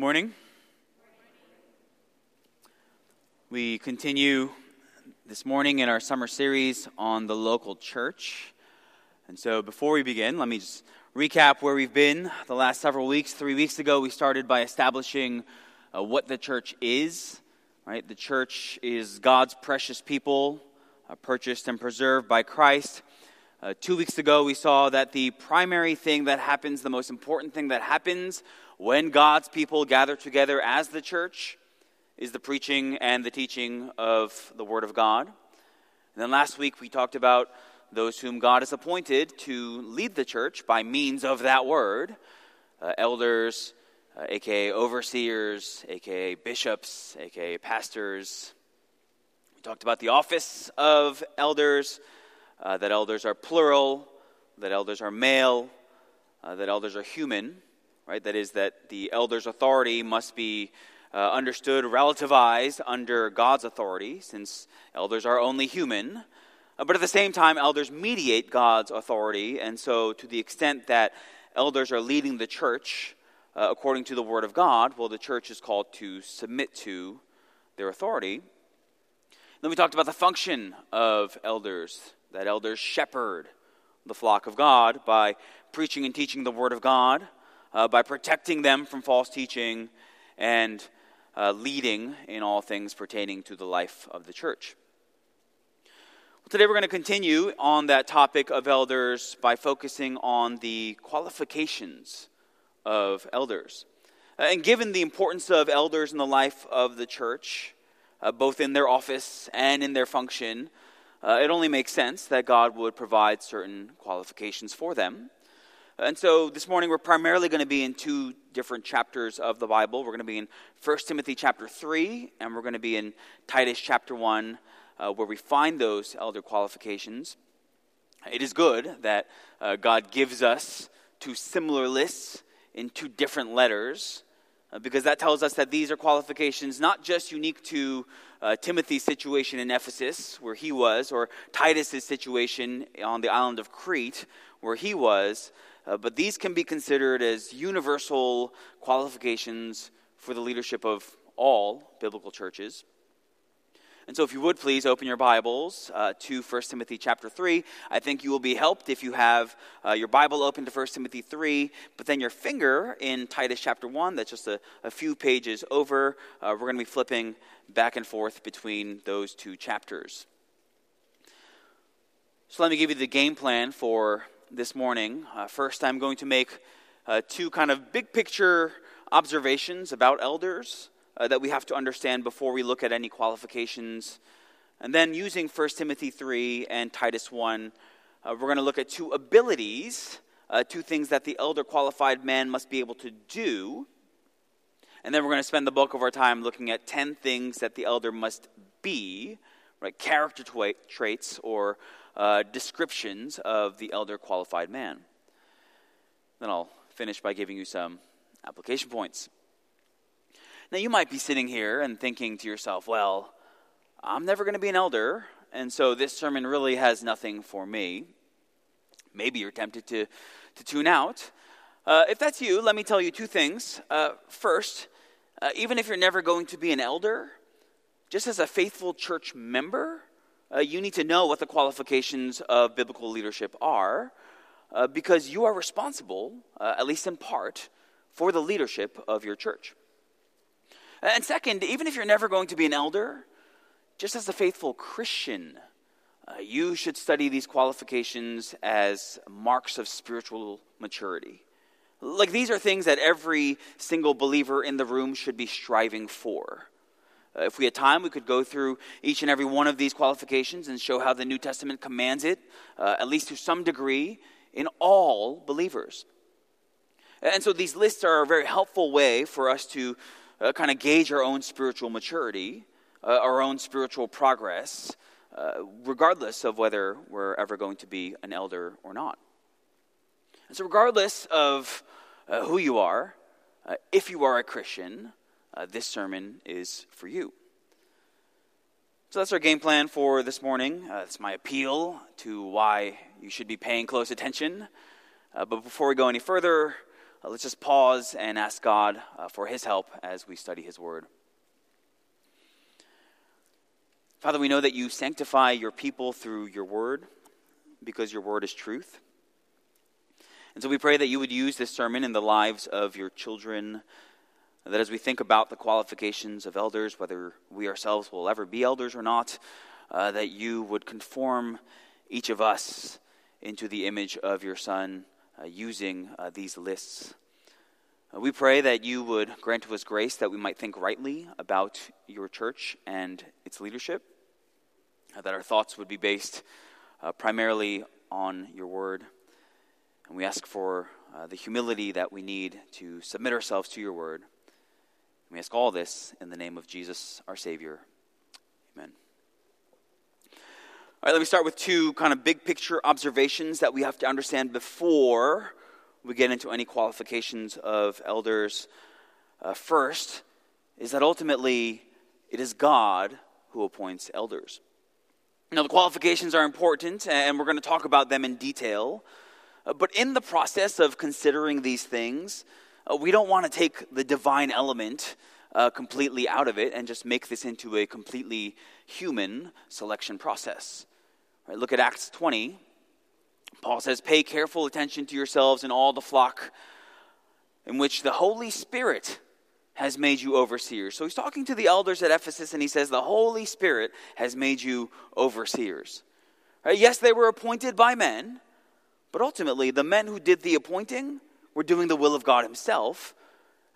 Good morning. We continue this morning in our summer series on the local church. And so before we begin, let me just recap where we've been the last several weeks. Three weeks ago, we started by establishing uh, what the church is. Right? The church is God's precious people, uh, purchased and preserved by Christ. Uh, two weeks ago, we saw that the primary thing that happens, the most important thing that happens when God's people gather together as the church, is the preaching and the teaching of the Word of God. And then last week, we talked about those whom God has appointed to lead the church by means of that Word uh, elders, uh, aka overseers, aka bishops, aka pastors. We talked about the office of elders uh, that elders are plural, that elders are male, uh, that elders are human, right? That is, that the elder's authority must be uh, understood, relativized under God's authority, since elders are only human. Uh, but at the same time, elders mediate God's authority, and so to the extent that elders are leading the church uh, according to the Word of God, well, the church is called to submit to their authority. Then we talked about the function of elders that elders shepherd the flock of God by preaching and teaching the Word of God, uh, by protecting them from false teaching, and uh, leading in all things pertaining to the life of the church. Well, today we're going to continue on that topic of elders by focusing on the qualifications of elders. Uh, and given the importance of elders in the life of the church, uh, both in their office and in their function, uh, it only makes sense that God would provide certain qualifications for them. And so this morning we're primarily going to be in two different chapters of the Bible. We're going to be in 1 Timothy chapter 3, and we're going to be in Titus chapter 1, uh, where we find those elder qualifications. It is good that uh, God gives us two similar lists in two different letters, uh, because that tells us that these are qualifications not just unique to uh, Timothy's situation in Ephesus, where he was, or Titus's situation on the island of Crete, where he was, uh, but these can be considered as universal qualifications for the leadership of all biblical churches. And so, if you would please open your Bibles uh, to 1 Timothy chapter 3. I think you will be helped if you have uh, your Bible open to 1 Timothy 3, but then your finger in Titus chapter 1. That's just a, a few pages over. Uh, we're going to be flipping back and forth between those two chapters. So, let me give you the game plan for this morning. Uh, first, I'm going to make uh, two kind of big picture observations about elders uh, that we have to understand before we look at any qualifications. And then, using 1 Timothy 3 and Titus 1, uh, we're going to look at two abilities, uh, two things that the elder qualified man must be able to do. And then we're going to spend the bulk of our time looking at 10 things that the elder must be, right? Character traits or uh, descriptions of the elder qualified man. Then I'll finish by giving you some application points. Now, you might be sitting here and thinking to yourself, well, I'm never going to be an elder, and so this sermon really has nothing for me. Maybe you're tempted to, to tune out. Uh, if that's you, let me tell you two things. Uh, first, uh, even if you're never going to be an elder, just as a faithful church member, uh, you need to know what the qualifications of biblical leadership are, uh, because you are responsible, uh, at least in part, for the leadership of your church. And second, even if you're never going to be an elder, just as a faithful Christian, uh, you should study these qualifications as marks of spiritual maturity. Like these are things that every single believer in the room should be striving for. Uh, if we had time, we could go through each and every one of these qualifications and show how the New Testament commands it, uh, at least to some degree, in all believers. And so these lists are a very helpful way for us to uh, kind of gauge our own spiritual maturity, uh, our own spiritual progress, uh, regardless of whether we're ever going to be an elder or not. And so, regardless of who you are, if you are a Christian, uh, this sermon is for you. So that's our game plan for this morning. Uh, it's my appeal to why you should be paying close attention. Uh, but before we go any further, uh, let's just pause and ask God uh, for his help as we study his word. Father, we know that you sanctify your people through your word because your word is truth. And so we pray that you would use this sermon in the lives of your children, that as we think about the qualifications of elders, whether we ourselves will ever be elders or not, uh, that you would conform each of us into the image of your Son uh, using uh, these lists. Uh, we pray that you would grant us grace that we might think rightly about your church and its leadership, uh, that our thoughts would be based uh, primarily on your word. And we ask for the humility that we need to submit ourselves to your word. We ask all this in the name of Jesus, our Savior. Amen. All right, let me start with two kind of big picture observations that we have to understand before we get into any qualifications of elders. Uh, first is that ultimately it is God who appoints elders. Now, the qualifications are important, and we're going to talk about them in detail. Uh, but in the process of considering these things, uh, we don't want to take the divine element uh, completely out of it and just make this into a completely human selection process. Right, look at Acts 20. Paul says, Pay careful attention to yourselves and all the flock in which the Holy Spirit has made you overseers. So he's talking to the elders at Ephesus and he says, The Holy Spirit has made you overseers. Right? Yes, they were appointed by men, but ultimately, the men who did the appointing were doing the will of God Himself.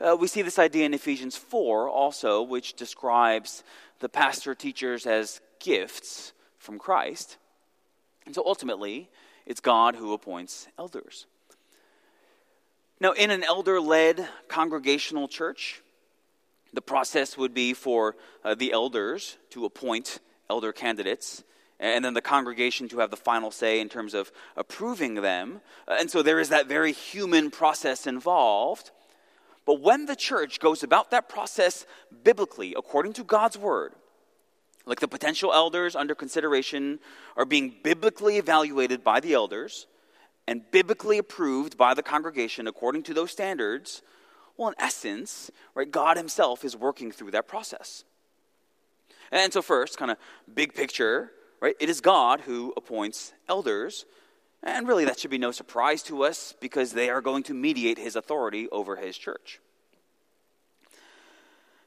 Uh, we see this idea in Ephesians 4 also, which describes the pastor teachers as gifts from Christ. And so ultimately, it's God who appoints elders. Now, in an elder led congregational church, the process would be for uh, the elders to appoint elder candidates and then the congregation to have the final say in terms of approving them. Uh, and so there is that very human process involved. But when the church goes about that process biblically, according to God's word, like the potential elders under consideration are being biblically evaluated by the elders and biblically approved by the congregation according to those standards, well, in essence, right, God Himself is working through that process. And so, first, kind of big picture, right, it is God who appoints elders. And really, that should be no surprise to us because they are going to mediate His authority over His church.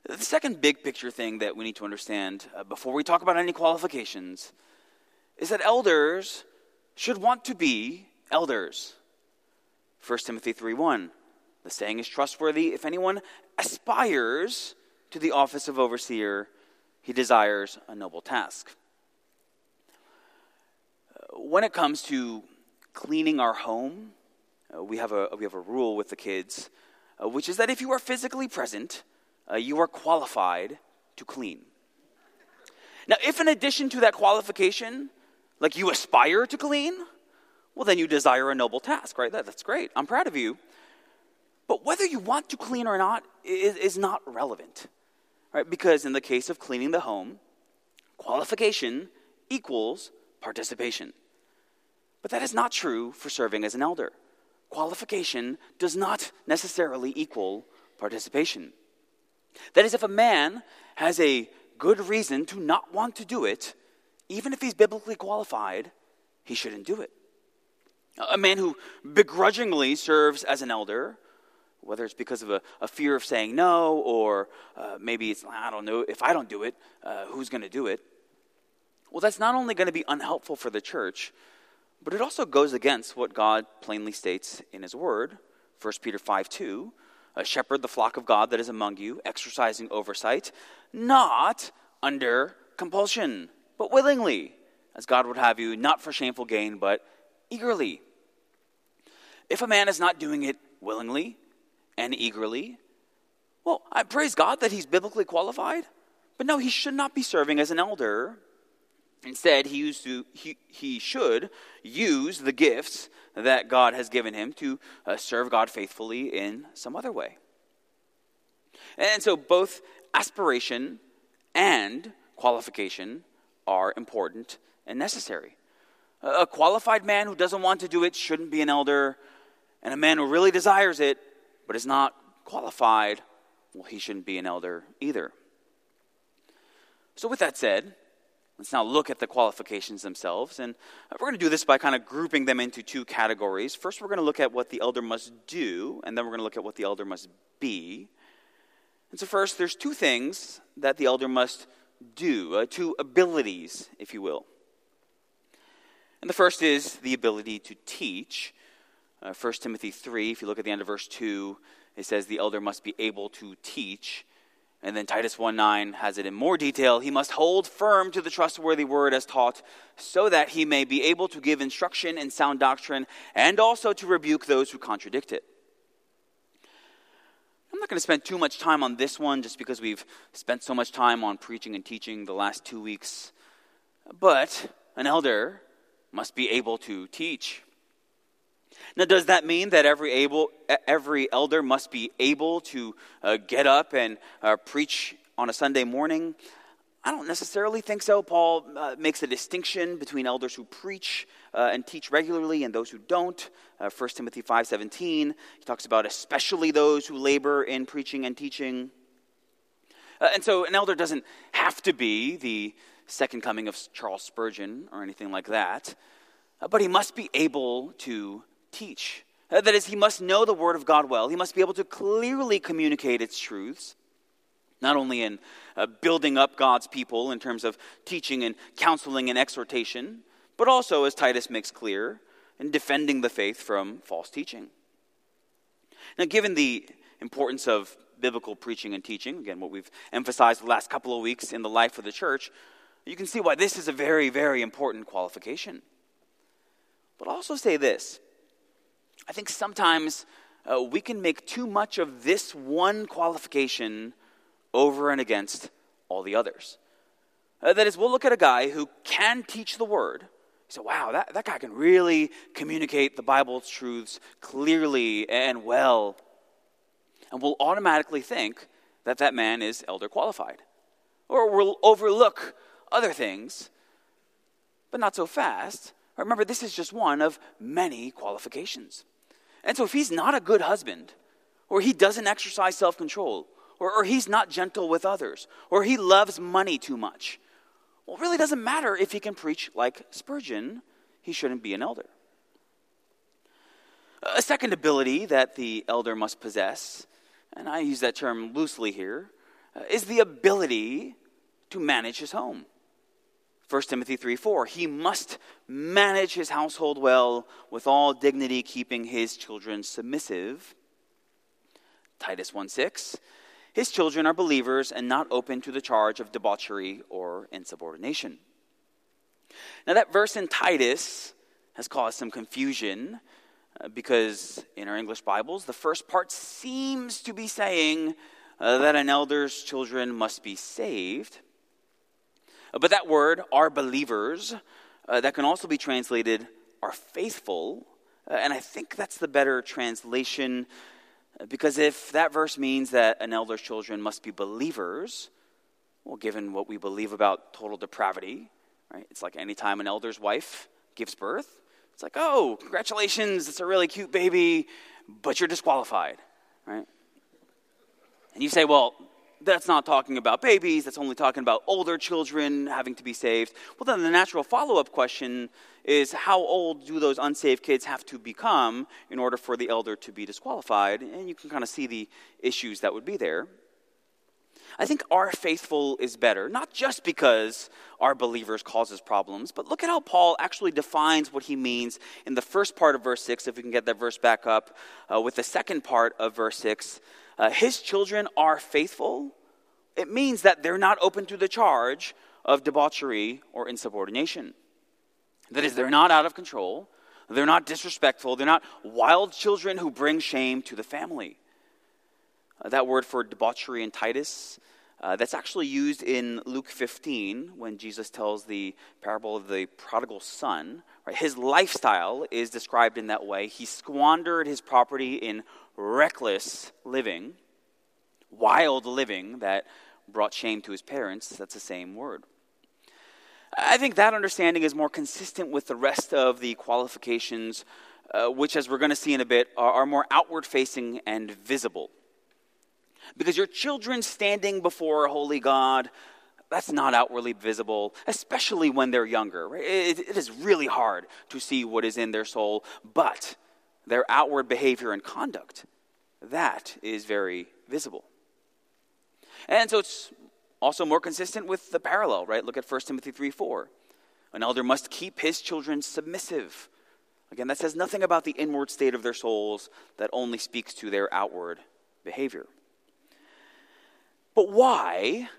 The second big picture thing that we need to understand uh, before we talk about any qualifications is that elders should want to be elders. 1 Timothy 3 1. The saying is trustworthy. If anyone aspires to the office of overseer, he desires a noble task. When it comes to cleaning our home, uh, we, have a, we have a rule with the kids, uh, which is that if you are physically present, uh, you are qualified to clean. Now, if in addition to that qualification, like you aspire to clean, well, then you desire a noble task, right? That, that's great. I'm proud of you. But whether you want to clean or not is, is not relevant, right? Because in the case of cleaning the home, qualification equals participation. But that is not true for serving as an elder. Qualification does not necessarily equal participation. That is, if a man has a good reason to not want to do it, even if he's biblically qualified, he shouldn't do it. A man who begrudgingly serves as an elder whether it's because of a, a fear of saying no, or uh, maybe it's, I don't know, if I don't do it, uh, who's going to do it? Well, that's not only going to be unhelpful for the church, but it also goes against what God plainly states in His Word. 1 Peter 5 2 a Shepherd the flock of God that is among you, exercising oversight, not under compulsion, but willingly, as God would have you, not for shameful gain, but eagerly. If a man is not doing it willingly, and eagerly. Well, I praise God that he's biblically qualified, but no, he should not be serving as an elder. Instead, he, used to, he, he should use the gifts that God has given him to uh, serve God faithfully in some other way. And so, both aspiration and qualification are important and necessary. A qualified man who doesn't want to do it shouldn't be an elder, and a man who really desires it but is not qualified, well, he shouldn't be an elder either. So, with that said, let's now look at the qualifications themselves. And we're going to do this by kind of grouping them into two categories. First, we're going to look at what the elder must do, and then we're going to look at what the elder must be. And so, first, there's two things that the elder must do, uh, two abilities, if you will. And the first is the ability to teach. Uh, 1 Timothy 3, if you look at the end of verse 2, it says the elder must be able to teach. And then Titus 1 9 has it in more detail. He must hold firm to the trustworthy word as taught, so that he may be able to give instruction in sound doctrine and also to rebuke those who contradict it. I'm not going to spend too much time on this one just because we've spent so much time on preaching and teaching the last two weeks. But an elder must be able to teach. Now, does that mean that every, able, every elder must be able to uh, get up and uh, preach on a Sunday morning? I don't necessarily think so. Paul uh, makes a distinction between elders who preach uh, and teach regularly and those who don't. Uh, 1 Timothy 5.17, he talks about especially those who labor in preaching and teaching. Uh, and so an elder doesn't have to be the second coming of Charles Spurgeon or anything like that, uh, but he must be able to teach. Uh, that is, he must know the Word of God well. He must be able to clearly communicate its truths, not only in uh, building up God's people in terms of teaching and counseling and exhortation, but also, as Titus makes clear, in defending the faith from false teaching. Now, given the importance of biblical preaching and teaching, again, what we've emphasized the last couple of weeks in the life of the church, you can see why this is a very, very important qualification. But also say this I think sometimes uh, we can make too much of this one qualification over and against all the others. Uh, that is, we'll look at a guy who can teach the word. So, wow, that, that guy can really communicate the Bible's truths clearly and well. And we'll automatically think that that man is elder qualified. Or we'll overlook other things, but not so fast. Remember, this is just one of many qualifications. And so, if he's not a good husband, or he doesn't exercise self control, or, or, he's not gentle with others, or he loves money too much, well, it really doesn't matter if he can preach like Spurgeon, he shouldn't be an elder. A second ability that the elder must possess, and I use that term loosely here, uh, the ability to manage his home. 1 Timothy 3 4. He must manage his household well with all dignity, keeping his children submissive. Titus 1 6. His children are believers and not open to the charge of debauchery or insubordination. Now, that verse in Titus has caused some confusion uh, because in our English Bibles, the first part seems to be saying uh, that an elder's children must be saved. But that word, are believers, uh, that can also be translated are faithful. Uh, and I think that's the better translation uh, because if that verse means that an elder's children must be believers, well, given what we believe about total depravity, right? It's like anytime an elder's wife gives birth, it's like, oh, congratulations, it's a really cute baby, but you're disqualified, right? And you say, well, that's not talking about babies, that's only talking about older children having to be saved. Well, then the natural follow up question is how old do those unsaved kids have to become in order for the elder to be disqualified? And you can kind of see the issues that would be there. I think our faithful is better, not just because our believers causes problems, but look at how Paul actually defines what he means in the first part of verse 6, if we can get that verse back up, uh, with the second part of verse 6 uh, his children are faithful, it means that they're not open to the charge of debauchery or insubordination. That is, they're not out of control, they're not disrespectful, they're not wild children who bring shame to the family. Uh, that word for debauchery in Titus, uh, that's actually used in Luke 15 when Jesus tells the parable of the prodigal son. Right? His lifestyle is described in that way. He squandered his property in reckless living, wild living that brought shame to his parents. That's the same word. I think that understanding is more consistent with the rest of the qualifications uh, which, as we're going to see in a bit, are, are more outward facing and visible. Because your children standing before a holy God, that's not outwardly visible, especially when they're younger. Right? It, it is really hard to see what is in their soul, but their outward behavior and conduct, that is very visible. And so it's also more consistent with the parallel, right? Look at 1 Timothy 3 4. An elder must keep his children submissive. Again, that says nothing about the inward state of their souls, that only speaks to their outward behavior. But why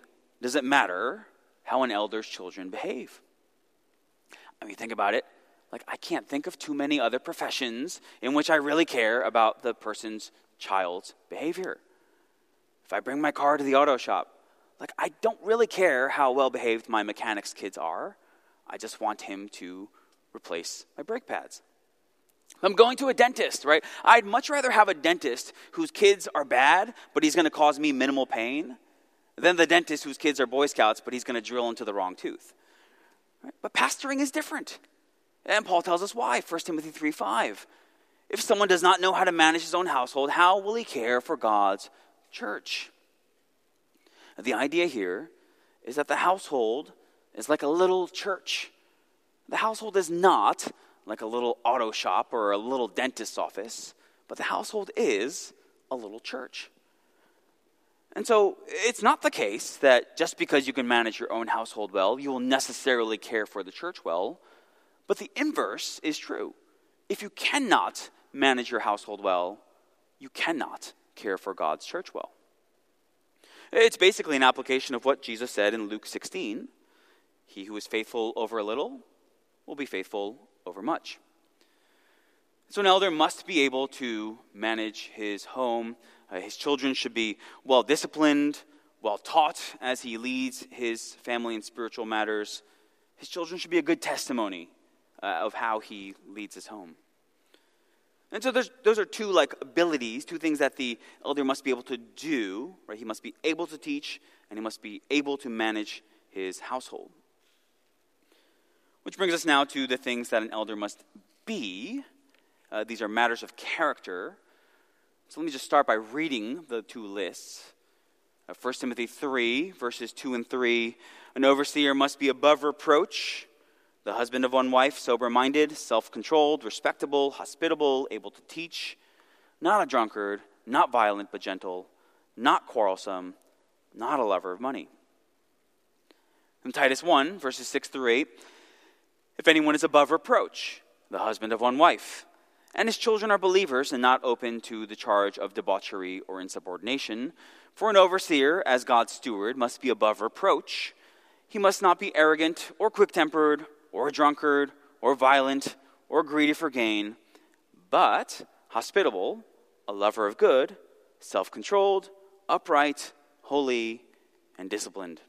does it matter how an elder's children behave? I mean, think about it. Like, I can't think of too many other professions in which I really care about the person's child's behavior. If I bring my car to the auto shop, like, I don't really care how well behaved my mechanic's kids are. I just want him to replace my brake pads. I'm going to a dentist, right? I'd much rather have a dentist whose kids are bad, but he's going to cause me minimal pain, than the dentist whose kids are Boy Scouts, but he's going to drill into the wrong tooth. Right? But pastoring is different. And Paul tells us why, 1 Timothy 3 5. If someone does not know how to manage his own household, how will he care for God's church? The idea here is that the household is like a little church. The household is not like a little auto shop or a little dentist's office, but the household is a little church. And so it's not the case that just because you can manage your own household well, you will necessarily care for the church well. But the inverse is true. If you cannot manage your household well, you cannot care for God's church well. It's basically an application of what Jesus said in Luke 16 He who is faithful over a little will be faithful over much. So, an elder must be able to manage his home. Uh, his children should be well disciplined, well taught as he leads his family in spiritual matters. His children should be a good testimony uh, of how he leads his home. And so those are two like abilities, two things that the elder must be able to do, right? He must be able to teach and he must be able to manage his household. Which brings us now to the things that an elder must be. Uh, these are matters of character. So let me just start by reading the two lists. Uh, 1 Timothy 3, verses 2 and 3. An overseer must be above reproach the husband of one wife, sober minded, self controlled, respectable, hospitable, able to teach, not a drunkard, not violent but gentle, not quarrelsome, not a lover of money. In Titus 1, verses 6 through 8, if anyone is above reproach, the husband of one wife, and his children are believers and not open to the charge of debauchery or insubordination, for an overseer, as God's steward, must be above reproach. He must not be arrogant or quick tempered or a drunkard, or violent, or greedy for gain, but hospitable, a lover of good, self controlled, upright, holy, and disciplined.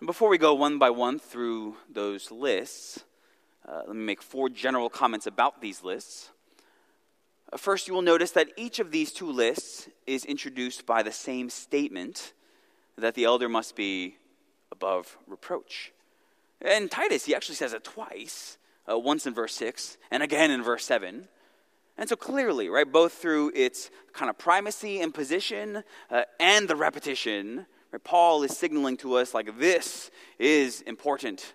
And before we go one by one through those lists, uh, let me make four general comments about these lists. Uh, first, you will notice that each of these two lists is introduced by the same statement that the elder must be above reproach. And Titus, he actually says it twice, uh, once in verse 6 and again in verse 7. And so clearly, right, both through its kind of primacy and position uh, and the repetition, right, Paul is signaling to us like this is important.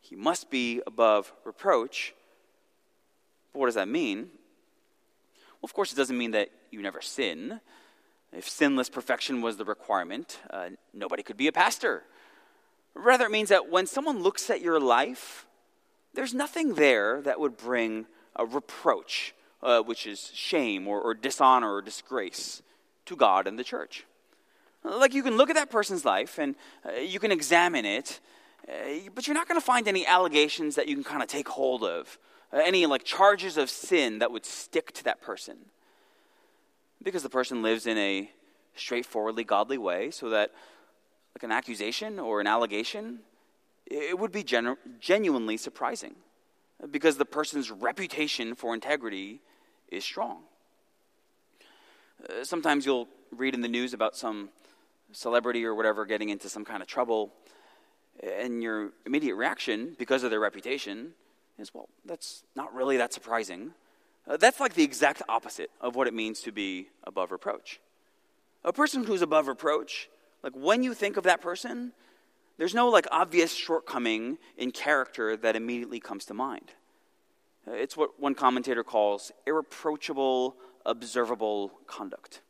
He must be above reproach. But what does that mean? Well, of course, it doesn't mean that you never sin. If sinless perfection was the requirement, uh, nobody could be a pastor. Rather, it means that when someone looks at your life, there's nothing there that would bring a reproach, uh, which is shame or, or dishonor or disgrace to God and the church. Like you can look at that person's life and uh, you can examine it, uh, but you're not going to find any allegations that you can kind of take hold of, uh, any like charges of sin that would stick to that person. Because the person lives in a straightforwardly godly way, so that like an accusation or an allegation, it would be genu- genuinely surprising because the person's reputation for integrity is strong. Uh, sometimes you'll read in the news about some celebrity or whatever getting into some kind of trouble, and your immediate reaction, because of their reputation, is well, that's not really that surprising. Uh, that's like the exact opposite of what it means to be above reproach. A person who's above reproach, like when you think of that person, there's no like obvious shortcoming in character that immediately comes to mind. Uh, it's what one commentator calls irreproachable, observable conduct.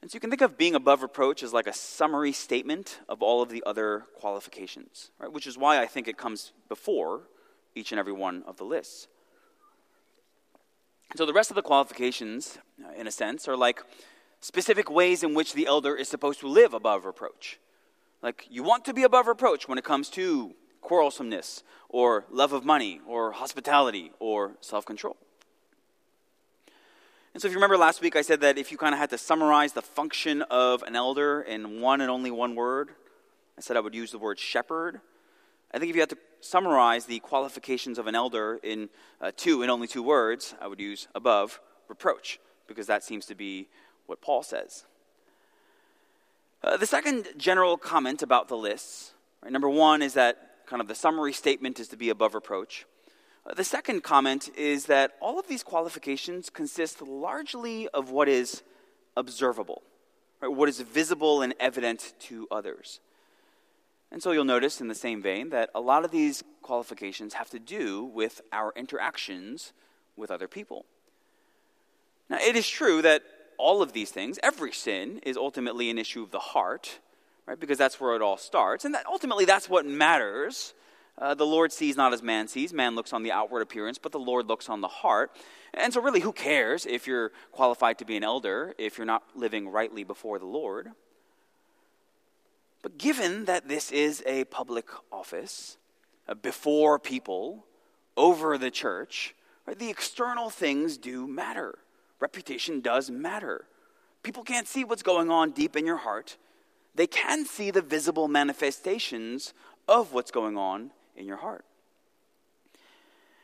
And so you can think of being above reproach as like a summary statement of all of the other qualifications, right? which is why I think it comes before each and every one of the lists. So the rest of the qualifications, uh, in a sense, are like specific ways in which the elder is supposed to live above reproach. Like you want to be above reproach when it comes to quarrelsomeness or love of money or hospitality or self control. And so, if you remember last week, I said that if you kind of had to summarize the function of an elder in one and only one word, I said I would use the word shepherd. I think if you had to summarize the qualifications of an elder in uh, two and only two words, I would use above reproach, because that seems to be what Paul says. Uh, the second general comment about the lists, right, number one is that kind of the summary statement is to be above reproach. Uh, the second comment is that all of these qualifications consist largely of what is observable, right, what is visible and evident to others. And so you'll notice in the same vein that a lot of these qualifications have to do with our interactions with other people. Now, it is true that all of these things, every sin, is ultimately an issue of the heart, right? Because that's where it all starts. And that ultimately, that's what matters. Uh, the Lord sees not as man sees. Man looks on the outward appearance, but the Lord looks on the heart. And so, really, who cares if you're qualified to be an elder if you're not living rightly before the Lord? But given that this is a public office, uh, before people, over the church, right, the external things do matter reputation does matter. People can't see what's going on deep in your heart. They can see the visible manifestations of what's going on in your heart.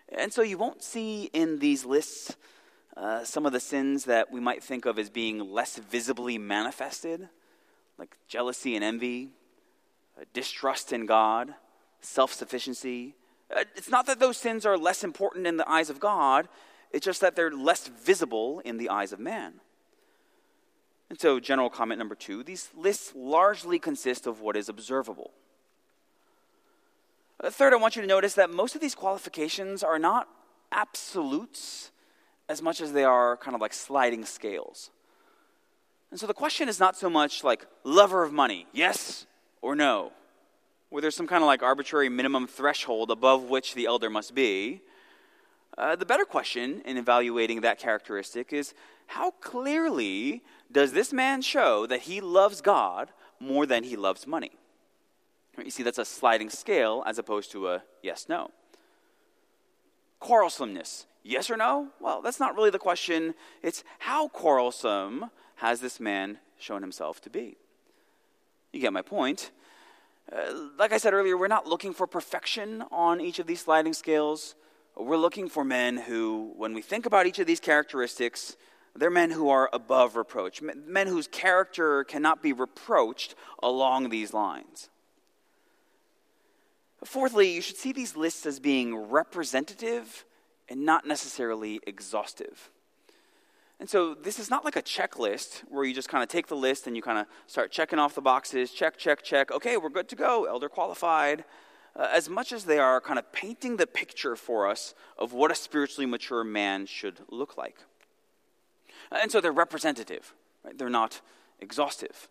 And so you won't see in these lists uh, some of the sins that we might think of as being less visibly manifested, like jealousy and envy, uh, distrust in God, self sufficiency. Uh, it's not that those sins are less important in the eyes of God, it's just that they're less visible in the eyes of man. And so, general comment number two these lists largely consist of what is observable. Uh, third, I want you to notice that most of these qualifications are not absolutes as much as they are kind of like sliding scales. And so the question is not so much like lover of money, yes or no, where there's some kind of like arbitrary minimum threshold above which the elder must be. Uh, the better question in evaluating that characteristic is how clearly does this man show that he loves God more than he loves money? You see, that's a sliding scale as opposed to a yes no. Quarrelsomeness, yes or no? Well, that's not really the question. It's how quarrelsome has this man shown himself to be? You get my point. Uh, like I said earlier, we're not looking for perfection on each of these sliding scales. We're looking for men who, when we think about each of these characteristics, they're men who are above reproach, men whose character cannot be reproached along these lines. Fourthly, you should see these lists as being representative and not necessarily exhaustive. And so this is not like a checklist where you just kind of take the list and you kind of start checking off the boxes, check, check, check. Okay, we're good to go, elder qualified uh, as much as they are kind of painting the picture for us of what a spiritually mature man should look like. Uh, and so they're representative, right? They're not exhaustive.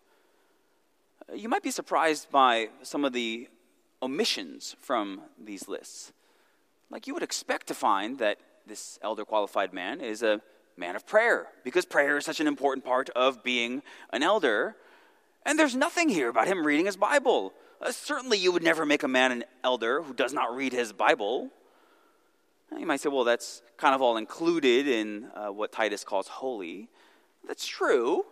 Uh, you might be surprised by some of the omissions from these lists. Like you would expect to find that this elder qualified man is a man of prayer, because prayer is such an important part of being an elder. And there's nothing here about him reading his Bible uh, certainly, you would never make a man an elder who does not read his Bible. You might say, well, that's kind of all included in uh, what Titus calls holy. That's true,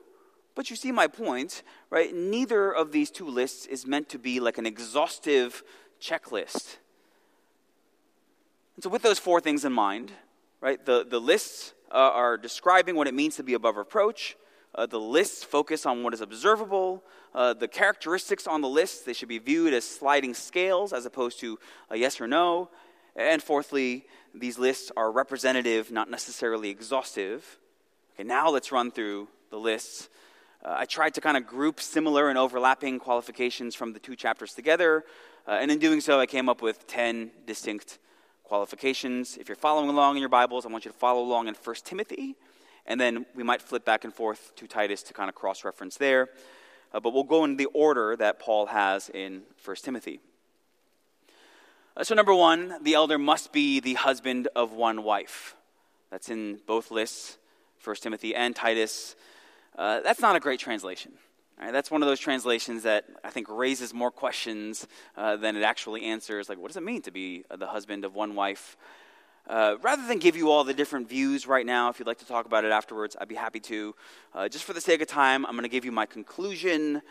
but you see my point, right? Neither of these two lists is meant to be like an exhaustive checklist. And so, with those four things in mind, right, the, the lists uh, are describing what it means to be above reproach. Uh, the lists focus on what is observable. Uh, the characteristics on the list, they should be viewed as sliding scales as opposed to a yes or no. And fourthly, these lists are representative, not necessarily exhaustive. Okay, now let's run through the lists. Uh, I tried to kind of group similar and overlapping qualifications from the two chapters together, uh, and in doing so, I came up with 10 distinct qualifications. If you're following along in your Bibles, I want you to follow along in 1 Timothy, and then we might flip back and forth to Titus to kind of cross reference there. Uh, but we'll go in the order that Paul has in 1 Timothy. Uh, so, number one, the elder must be the husband of one wife. That's in both lists, 1 Timothy and Titus. Uh, that's not a great translation. Right, that's one of those translations that I think raises more questions uh, than it actually answers. Like, what does it mean to be the husband of one wife? Uh, rather than give you all the different views right now, if you'd like to talk about it afterwards, I'd be happy to. Uh, just for the sake of time, I'm going to give you my conclusion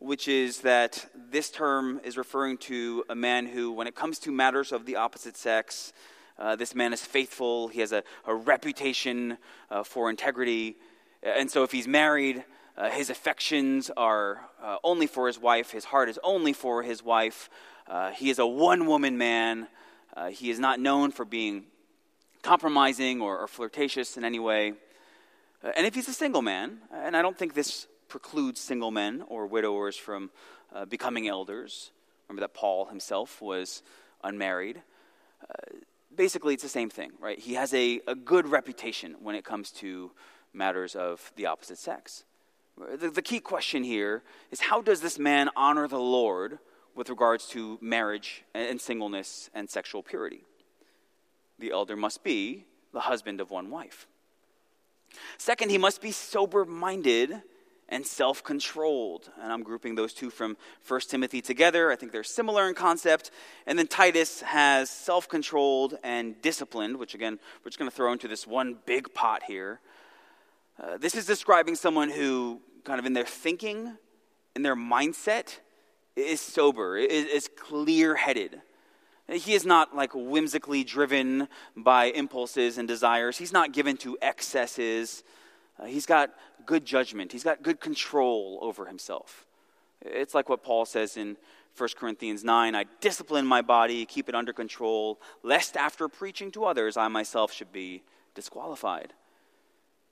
which is that this term is referring to a man who, when it comes to matters of the opposite sex, uh, this man is faithful. He has a, a reputation uh, for integrity. And so, if he's married, uh, his affections are only for his wife, his heart is only for his wife. He is a one woman man. He is not known for being compromising or, or flirtatious in any way. and if he's a single man, and I don't think this precludes single men or widowers from uh, becoming elders. Remember that Paul himself was unmarried. Uh, basically, it's the same thing, right? He has a, a good reputation when it comes to matters of the opposite sex. The, the key question here is how does this man honor the Lord with regards to marriage and singleness and sexual purity? The elder must be the husband of one wife. Second, he must be sober minded and self controlled. And I'm grouping those two from 1 Timothy together. I think they're similar in concept. And then Titus has self controlled and disciplined, which again, we're just going to throw into this one big pot here. Uh, this is describing someone who, kind of in their thinking, in their mindset, is sober, is, is clear headed. He is not like whimsically driven by impulses and desires. He's not given to excesses. Uh, he's got good judgment, he's got good control over himself. It's like what Paul says in 1 Corinthians 9 I discipline my body, keep it under control, lest after preaching to others I myself should be disqualified.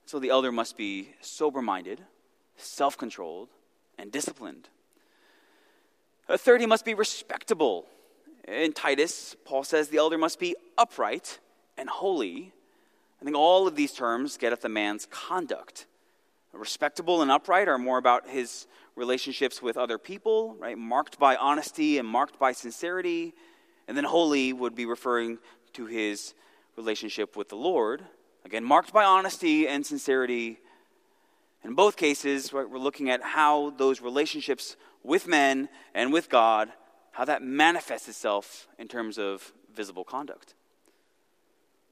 So the elder must be sober minded, self controlled, and disciplined. A third, he must be respectable. In Titus, Paul says the elder must be upright and holy I think all of these terms get at the man's conduct. Respectable and upright are more about his relationships with other people, right? Marked by honesty and marked by sincerity. And then holy would be referring to his relationship with the Lord. Again, marked by honesty and sincerity. In both cases, right, we're looking at how those relationships with men and with God, how that manifests itself in terms of visible conduct.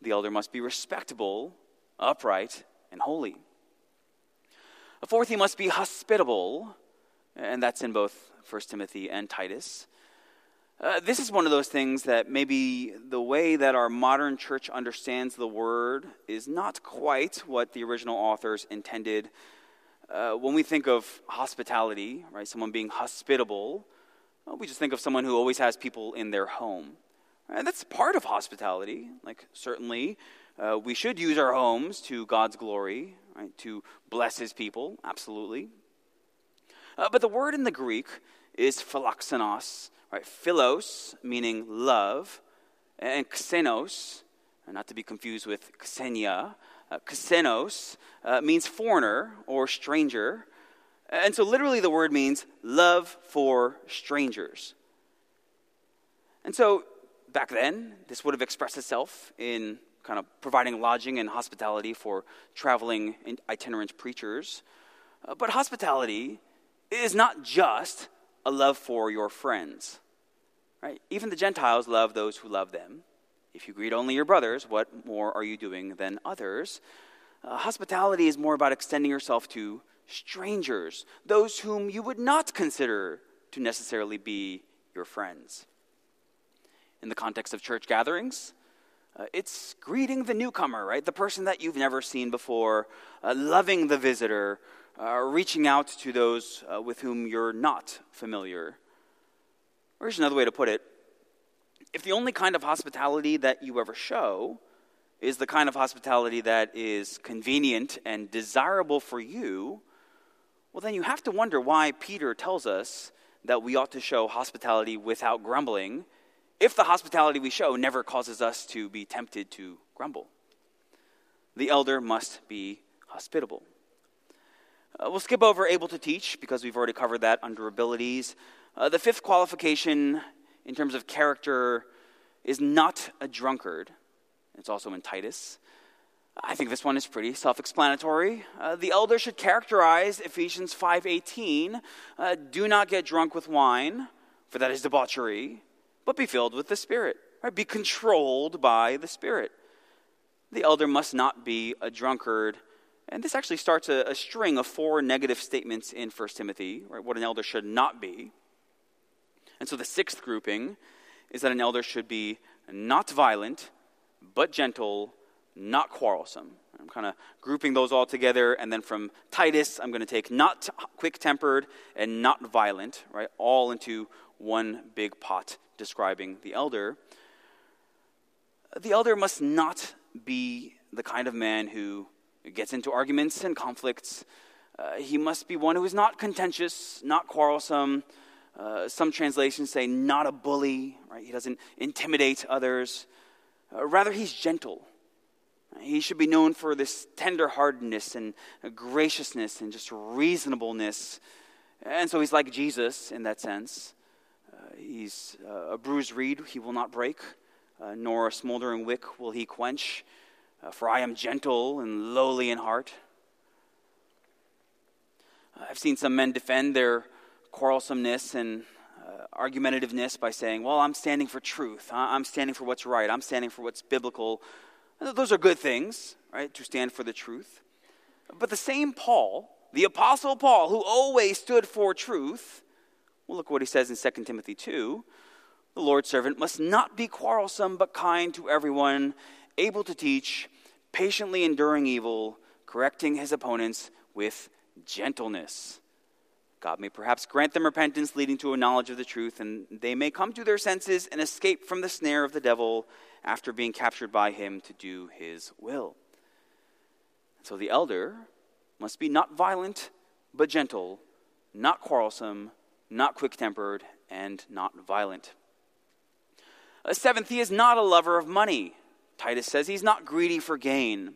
The elder must be respectable, upright, and holy. A fourth, he must be hospitable, and that's in both 1 Timothy and Titus. Uh, this is one of those things that maybe the way that our modern church understands the word is not quite what the original authors intended. Uh, when we think of hospitality, right, someone being hospitable, well, we just think of someone who always has people in their home. And that's part of hospitality. Like, certainly, uh, we should use our homes to God's glory, right, to bless his people, absolutely. Uh, but the word in the Greek is philoxenos, right? Philos, meaning love, and xenos, not to be confused with xenia. Uh, xenos uh, means foreigner or stranger. And so, literally, the word means love for strangers. And so, back then, this would have expressed itself in kind of providing lodging and hospitality for traveling itinerant preachers. Uh, but hospitality is not just a love for your friends. Right? Even the Gentiles love those who love them. If you greet only your brothers, what more are you doing than others? Uh, hospitality is more about extending yourself to strangers, those whom you would not consider to necessarily be your friends in the context of church gatherings. Uh, it's greeting the newcomer, right? The person that you've never seen before, uh, loving the visitor, uh, reaching out to those uh, with whom you're not familiar. Or here's another way to put it if the only kind of hospitality that you ever show is the kind of hospitality that is convenient and desirable for you, well, then you have to wonder why Peter tells us that we ought to show hospitality without grumbling if the hospitality we show never causes us to be tempted to grumble. The elder must be hospitable. Uh, we'll skip over able to teach because we've already covered that under abilities. Uh, the fifth qualification in terms of character is not a drunkard. It's also in Titus. I think this one is pretty self-explanatory. Uh, the elder should characterize Ephesians 5:18, uh, "Do not get drunk with wine, for that is debauchery, but be filled with the Spirit." Right? Be controlled by the Spirit. The elder must not be a drunkard. And this actually starts a, a string of four negative statements in 1 Timothy, right? What an elder should not be. And so the sixth grouping is that an elder should be not violent, but gentle, not quarrelsome. I'm kind of grouping those all together, and then from Titus, I'm going to take not quick tempered and not violent, right, all into one big pot describing the elder. The elder must not be the kind of man who gets into arguments and conflicts. Uh, he must be one who is not contentious, not quarrelsome. Uh, some translations say not a bully, right? He doesn't intimidate others. Uh, rather, he's gentle. He should be known for this tenderheartedness and graciousness and just reasonableness. And so he's like Jesus in that sense. Uh, he's uh, a bruised reed he will not break, uh, nor a smoldering wick will he quench. Uh, for I am gentle and lowly in heart. I've seen some men defend their quarrelsomeness and uh, argumentativeness by saying, Well, I'm standing for truth. I'm standing for what's right. I'm standing for what's biblical. Those are good things, right, to stand for the truth. But the same Paul, the Apostle Paul, who always stood for truth, well, look what he says in 2 Timothy 2 the Lord's servant must not be quarrelsome, but kind to everyone, able to teach, patiently enduring evil, correcting his opponents with gentleness. God may perhaps grant them repentance leading to a knowledge of the truth, and they may come to their senses and escape from the snare of the devil after being captured by him to do his will. So the elder must be not violent, but gentle, not quarrelsome, not quick tempered, and not violent. A seventh, he is not a lover of money. Titus says he's not greedy for gain.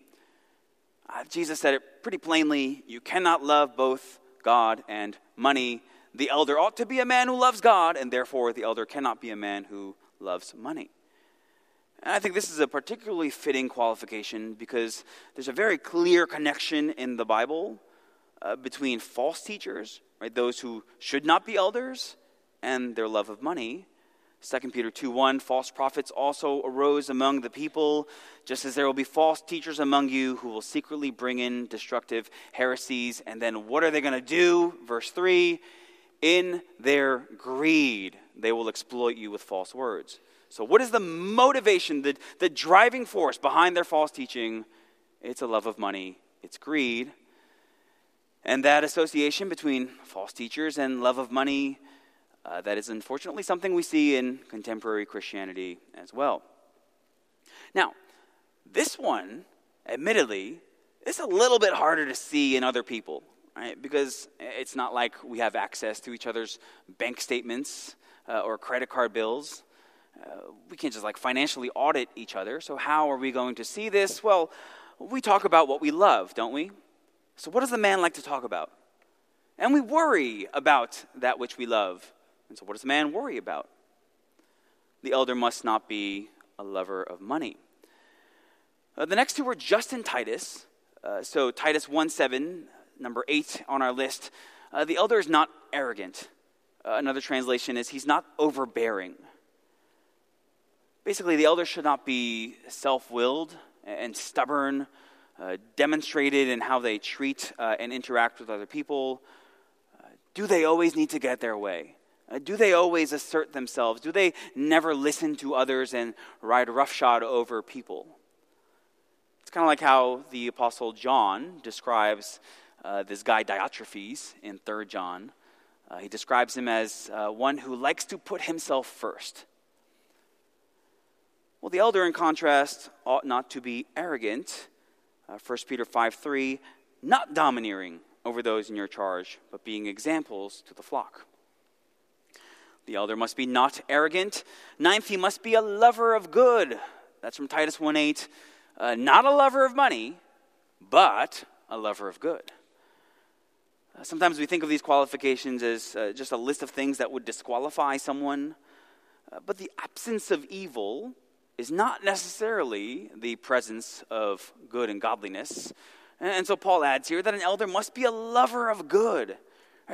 Uh, Jesus said it pretty plainly you cannot love both God and money. The elder ought to be a man who loves God, and therefore the elder cannot be a man who loves money. And I think this is a particularly fitting qualification because there's a very clear connection in the Bible uh, between false teachers, right, those who should not be elders, and their love of money. 2 Peter 2 1 False prophets also arose among the people, just as there will be false teachers among you who will secretly bring in destructive heresies. And then what are they going to do? Verse 3 In their greed, they will exploit you with false words. So, what is the motivation, the, the driving force behind their false teaching? It's a love of money, it's greed. And that association between false teachers and love of money uh, that is unfortunately something we see in contemporary Christianity as well. Now, this one, admittedly, is a little bit harder to see in other people, right? Because it's not like we have access to each other's bank statements uh, or credit card bills. Uh, we can't just like financially audit each other. So, how are we going to see this? Well, we talk about what we love, don't we? So, what does the man like to talk about? And we worry about that which we love. And so, what does the man worry about? The elder must not be a lover of money. Uh, the next two were just in Titus. Uh, so, Titus 1 7, number 8 on our list. Uh, the elder is not arrogant. Uh, another translation is he's not overbearing. Basically, the elder should not be self willed and stubborn, uh, demonstrated in how they treat uh, and interact with other people. do they always need to get their way? Uh, do they always assert themselves? Do they never listen to others and ride roughshod over people? It's kind of like how the Apostle John describes uh, this guy Diotrephes in 3 John. Uh, he describes him as uh, one who likes to put himself first. Well, the elder, in contrast, ought not to be arrogant. Uh, 1 Peter 5 3, not domineering over those in your charge, but being examples to the flock. The elder must be not arrogant. Ninth, he must be a lover of good. That's from Titus 1 8. Uh, not a lover of money, but a lover of good. Uh, sometimes we think of these qualifications as uh, just a list of things that would disqualify someone, uh, but the absence of evil is not necessarily the presence of good and godliness. And, so Paul adds here that an elder must be a lover of good.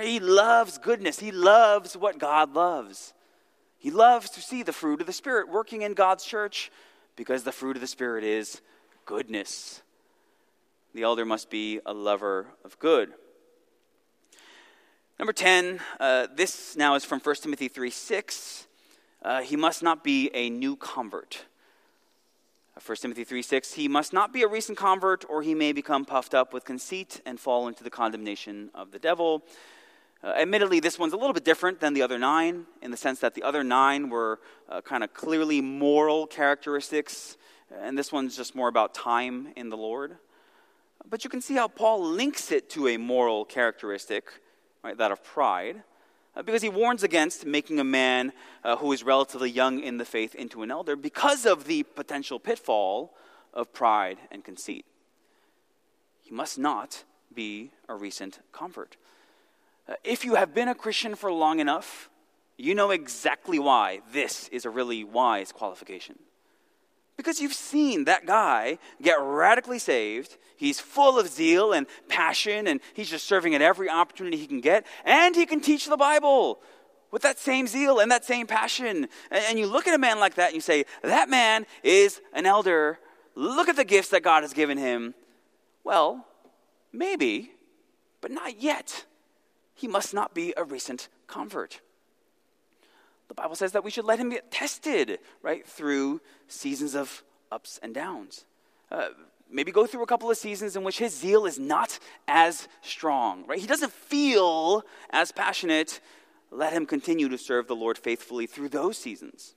He loves goodness, he loves what God loves. He loves to see the fruit of the Spirit working in God's church because the fruit of the Spirit is goodness. The elder must be a lover of good. Number 10, uh, this now is from 1 Timothy 3 6. Uh, he must not be a new convert. 1 uh, Timothy 3 6, he must not be a recent convert, or he may become puffed up with conceit and fall into the condemnation of the devil. Uh, admittedly, this one's a little bit different than the other nine in the sense that the other nine were uh, kind of clearly moral characteristics, and this one's just more about time in the Lord. But you can see how Paul links it to a moral characteristic, right, that of pride, because he warns against making a man uh, who is relatively young in the faith into an elder because of the potential pitfall of pride and conceit. He must not be a recent convert. Uh, if you have been a Christian for long enough, you know exactly why this is a really wise qualification. Because you've seen that guy get radically saved. He's full of zeal and passion, and he's just serving at every opportunity he can get. And he can teach the Bible with that same zeal and that same passion. And you look at a man like that and you say, That man is an elder. Look at the gifts that God has given him. Well, maybe, but not yet he must not be a recent convert. The Bible says that we should let him get tested, right, through seasons of ups and downs. Uh, maybe go through a couple of seasons in which his zeal is not as strong, right? He doesn't feel as passionate. Let him continue to serve the Lord faithfully through those seasons.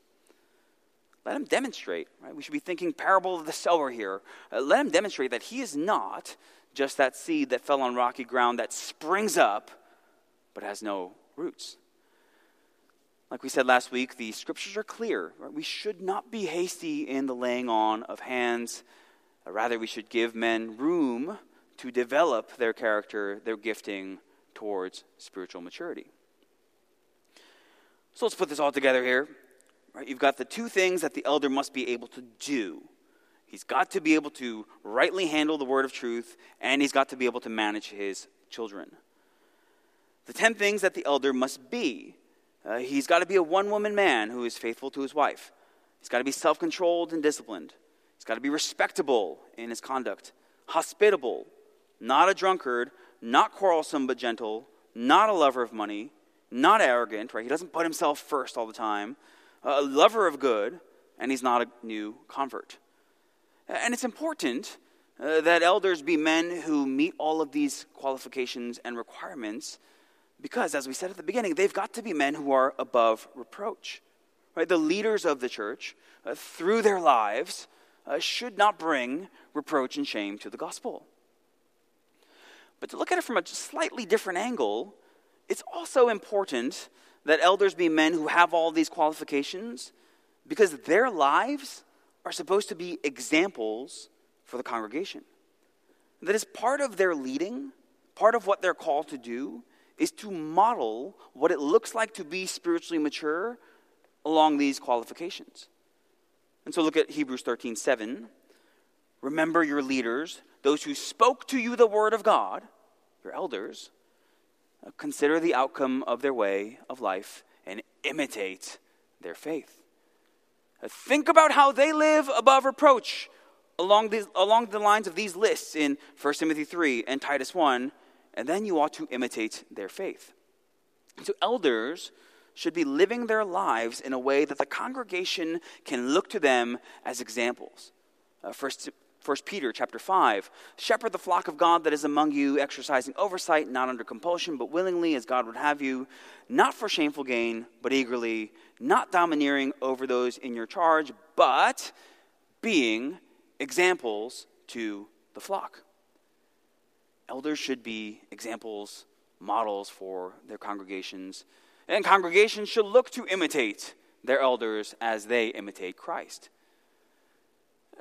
Let him demonstrate, right? We should be thinking parable of the sower here. Uh, let him demonstrate that he is not just that seed that fell on rocky ground that springs up but has no roots. Like we said last week, the scriptures are clear. Right? We should not be hasty in the laying on of hands. Uh, rather, we should give men room to develop their character, their gifting towards spiritual maturity. So let's put this all together here. Right? You've got the two things that the elder must be able to do. He's got to be able to rightly handle the word of truth, and he's got to be able to manage his children the 10 things that the elder must be. Uh, he's got to be a one woman man who is faithful to his wife. He's got to be self controlled and disciplined. He's got to be respectable in his conduct, hospitable, not a drunkard, not quarrelsome but gentle, not a lover of money, not arrogant, right? He doesn't put himself first all the time, a lover of good, and he's not a new convert. And it's important uh, that elders be men who meet all of these qualifications and requirements because, as we said at the beginning, they've got to be men who are above reproach. Right? The leaders of the church, uh, through their lives, uh, should not bring reproach and shame to the gospel. But to look at it from a slightly different angle, it's also important that elders be men who have all these qualifications because their lives are supposed to be examples for the congregation. That is part of their leading, part of what they're called to do, is to model what it looks like to be spiritually mature along these qualifications. And so look at Hebrews 13 7. Remember your leaders, those who spoke to you the word of God, your elders. Uh, consider the outcome of their way of life and imitate their faith. Uh, think about how they live above reproach along, these, along the lines of these lists in 1 Timothy 3 and Titus 1 and then you ought to imitate their faith. So, elders should be living their lives in a way that the congregation can look to them as examples. Uh, first, First Peter chapter 5 Shepherd the flock of God that is among you, exercising oversight, not under compulsion, but willingly as God would have you, not for shameful gain, but eagerly, not domineering over those in your charge, but being examples to the flock. Elders should be examples, models for their congregations, and congregations should look to imitate their elders as they imitate Christ.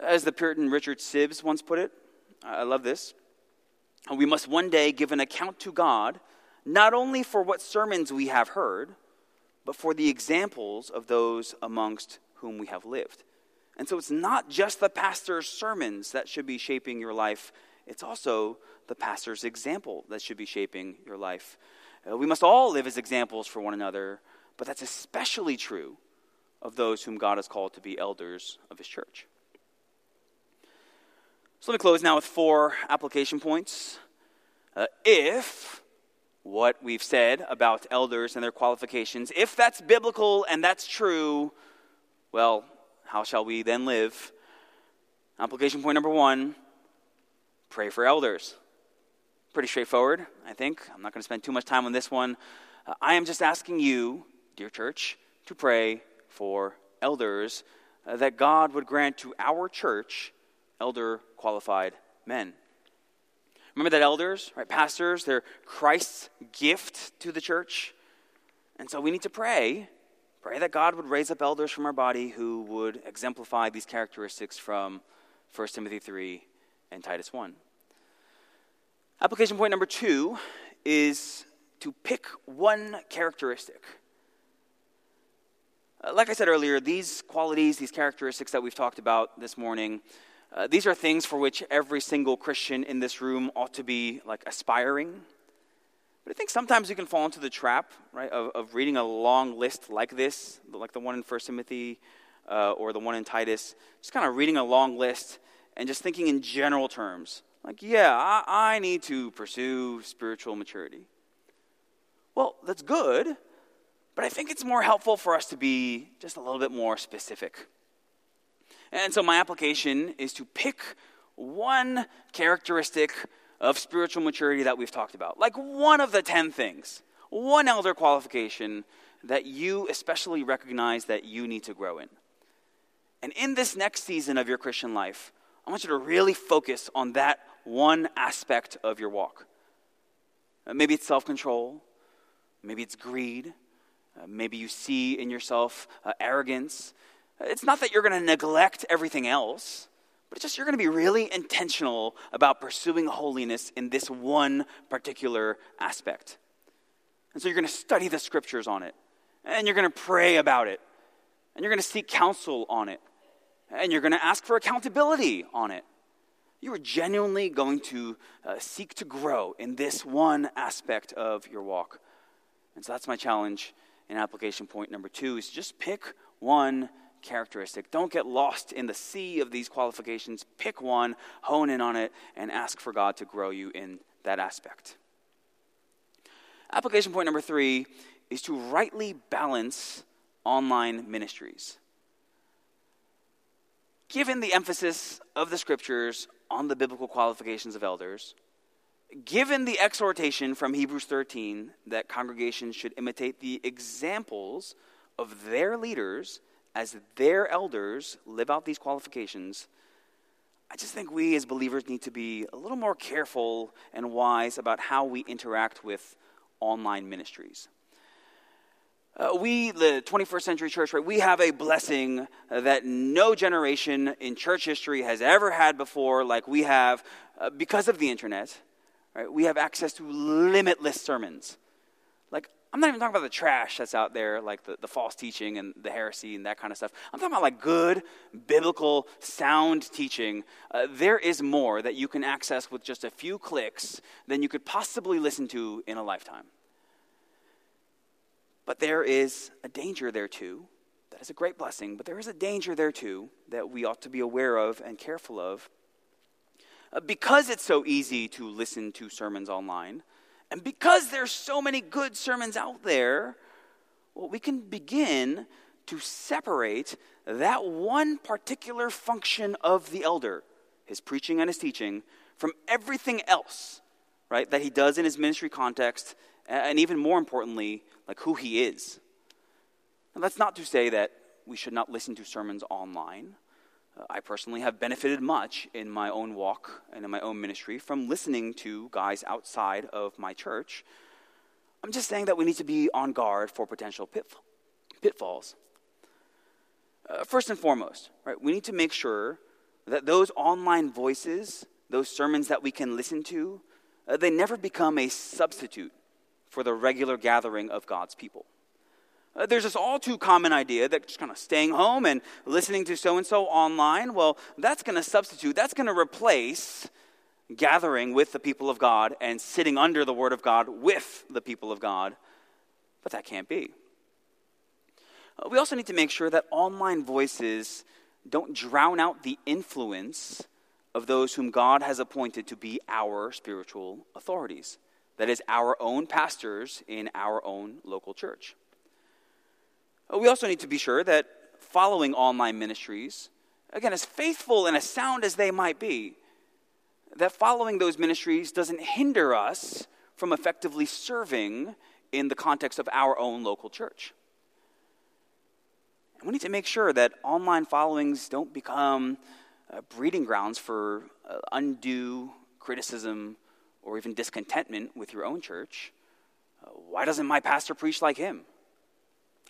As the Puritan Richard Sibbes once put it, I love this. We must one day give an account to God, not only for what sermons we have heard, but for the examples of those amongst whom we have lived. And so it's not just the pastor's sermons that should be shaping your life, it's also the pastor's example that should be shaping your life. Uh, we must all live as examples for one another, but that's especially true of those whom God has called to be elders of his church. So let me close now with four application points. Uh, if what we've said about elders and their qualifications, if that's biblical and that's true, well, how shall we then live? Application point number one pray for elders. Pretty straightforward, I think. I'm not going to spend too much time on this one. Uh, I am just asking you, dear church, to pray for elders, uh, that God would grant to our church elder qualified men. Remember that elders, right, pastors, they're Christ's gift to the church. And so we need to pray, pray that God would raise up elders from our body who would exemplify these characteristics from 1 Timothy 3 and Titus 1. Application point number two is to pick one characteristic. Uh, like I said earlier, these qualities, these characteristics that we've talked about this morning, uh, these are things for which every single Christian in this room ought to be like aspiring. But I think sometimes you can fall into the trap, right, of, of reading a long list like this, like the one in First Timothy uh, or the one in Titus, just kind of reading a long list and just thinking in general terms. Like, yeah, I, I need to pursue spiritual maturity. Well, that's good, but I think it's more helpful for us to be just a little bit more specific. And so my application is to pick one characteristic of spiritual maturity that we've talked about, like one of the 10 things, one elder qualification that you especially recognize that you need to grow in. And in this next season of your Christian life, I want you to really focus on that one aspect of your walk. Uh, maybe it's self control, maybe it's greed, uh, maybe you see in yourself uh, arrogance, it's not that you're going to neglect everything else, but just you're going to be really intentional about pursuing holiness in this one particular aspect. And so you're going to study the scriptures on it, and you're going to pray about it, and you're going to seek counsel on it, and you're going to ask for accountability on it. You are genuinely going to uh, seek to grow in this one aspect of your walk. And so that's my challenge in application point number two is just pick one characteristic. Don't get lost in the sea of these qualifications. Pick one, hone in on it, and ask for God to grow you in that aspect. Application point number three is to rightly balance online ministries. Given the emphasis of the scriptures on the biblical qualifications of elders, given the exhortation from Hebrews 13 that congregations should imitate the examples of their leaders as their elders live out these qualifications, I just think we as believers need to be a little more careful and wise about how we interact with online ministries. Uh, we, the 21st century church, right, we have a blessing that no generation in church history has ever had before, like we have uh, because of the internet. Right? We have access to limitless sermons. Like, I'm not even talking about the trash that's out there, like the, the false teaching and the heresy and that kind of stuff. I'm talking about like good, biblical, sound teaching. Uh, there is more that you can access with just a few clicks than you could possibly listen to in a lifetime. But there is a danger there too. That is a great blessing, but there is a danger there too that we ought to be aware of and careful of. Uh, because it's so easy to listen to sermons online, and because there's so many good sermons out there, well, we can begin to separate that one particular function of the elder, his preaching and his teaching, from everything else, right, that he does in his ministry context, and even more importantly, like who he is. And that's not to say that we should not listen to sermons online. Uh, I personally have benefited much in my own walk and in my own ministry from listening to guys outside of my church. I'm just saying that we need to be on guard for potential pitfalls. Uh, first and foremost, right, we need to make sure that those online voices, those sermons that we can listen to, uh, they never become a substitute for the regular gathering of God's people. Uh, there's this all too common idea that just kind of staying home and listening to so and so online, well, that's going to substitute, that's going to replace gathering with the people of God and sitting under the Word of God with the people of God. But that can't be. Uh, we also need to make sure that online voices don't drown out the influence of those whom God has appointed to be our spiritual authorities. That is, our own pastors in our own local church. We also need to be sure that following online ministries, again, as faithful and as sound as they might be, that following those ministries doesn't hinder us from effectively serving in the context of our own local church. And we need to make sure that online followings don't become uh, breeding grounds for uh, undue criticism or even discontentment with your own church. Uh, why doesn't my pastor preach like him?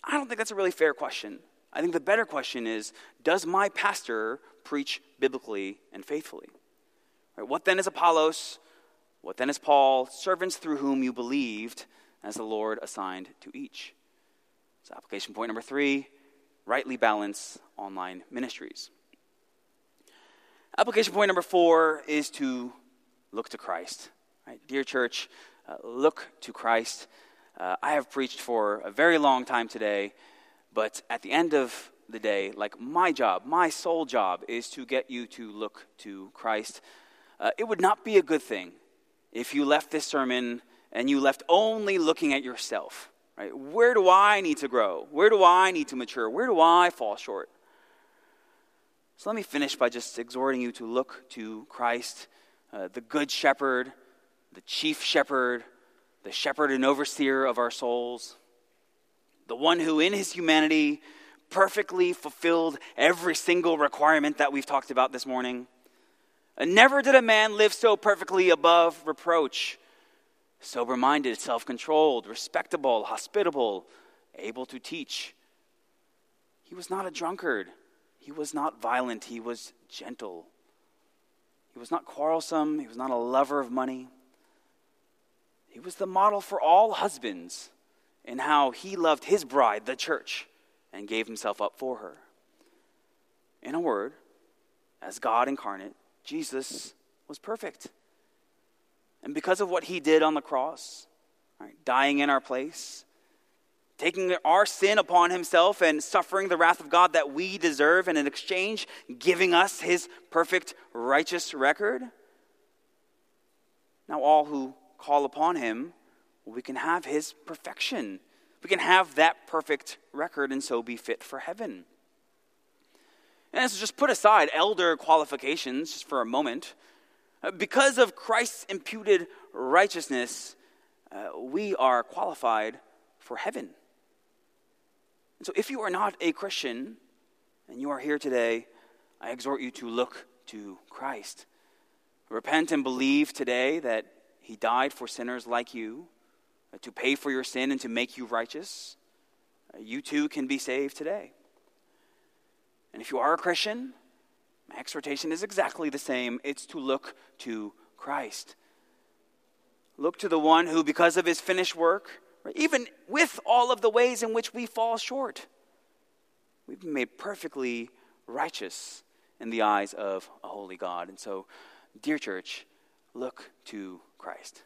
I don't think that's a really fair question. I think the better question is Does my pastor preach biblically and faithfully? Right, what then is Apollos? What then is Paul? Servants through whom you believed, as the Lord assigned to each. So, application point number three rightly balance online ministries. Application point number four is to look to Christ. Right? Dear church, uh, look to Christ. Uh, I have preached for a very long time today, but at the end of the day, like my job, my sole job is to get you to look to Christ. Uh, it would not be a good thing if you left this sermon and you left only looking at yourself. Right? Where do I need to grow? Where do I need to mature? Where do I fall short? So let me finish by just exhorting you to look to Christ, uh, the Good Shepherd, the Chief Shepherd, the shepherd and overseer of our souls, the one who in his humanity perfectly fulfilled every single requirement that we've talked about this morning. And never did a man live so perfectly above reproach, sober minded, self controlled, respectable, hospitable, able to teach. He was not a drunkard. He was not violent. He was gentle. He was not quarrelsome. He was not a lover of money. He was the model for all husbands in how he loved his bride, the church, and gave himself up for her. In a word, as God incarnate, Jesus was perfect. And because of what he did on the cross, right, dying in our place, taking our sin upon himself and suffering the wrath of God that we deserve, and in exchange, giving us his perfect righteous record. Now, all who call upon him, we can have his perfection. We can have that perfect record and so be fit for heaven. And so just put aside elder qualifications just for a moment. Uh, because of Christ's imputed righteousness, uh, we are qualified for heaven. And so if you are not a Christian and you are here today, I exhort you to look to Christ. Repent and believe today that he died for sinners like you uh, to pay for your sin and to make you righteous. Uh, you too can be saved today. And if you are a Christian, my exhortation is exactly the same it's to look to Christ. Look to the one who, because of his finished work, even with all of the ways in which we fall short, we've been made perfectly righteous in the eyes of a holy God. And so, dear church, look to Christ.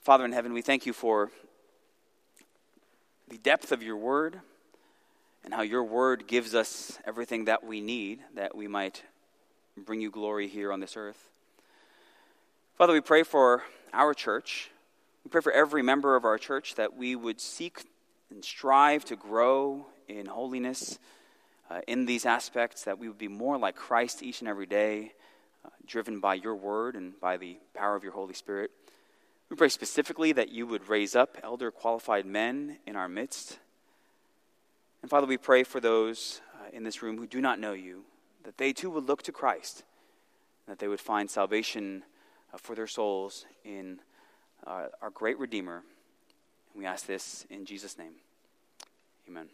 Father in heaven, we thank you for the depth of your word and how your word gives us everything that we need that we might bring you glory here on this earth. Father, we pray for our church. We pray for every member of our church that we would seek and strive to grow in holiness uh, in these aspects, that we would be more like Christ each and every day, driven by your word and by the power of your Holy Spirit. We pray specifically that you would raise up elder qualified men in our midst. And Father, we pray for those uh, in this room who do not know you, that they too would look to Christ, that they would find salvation uh, for their souls in uh, our great Redeemer. And we ask this in Jesus' name. Amen.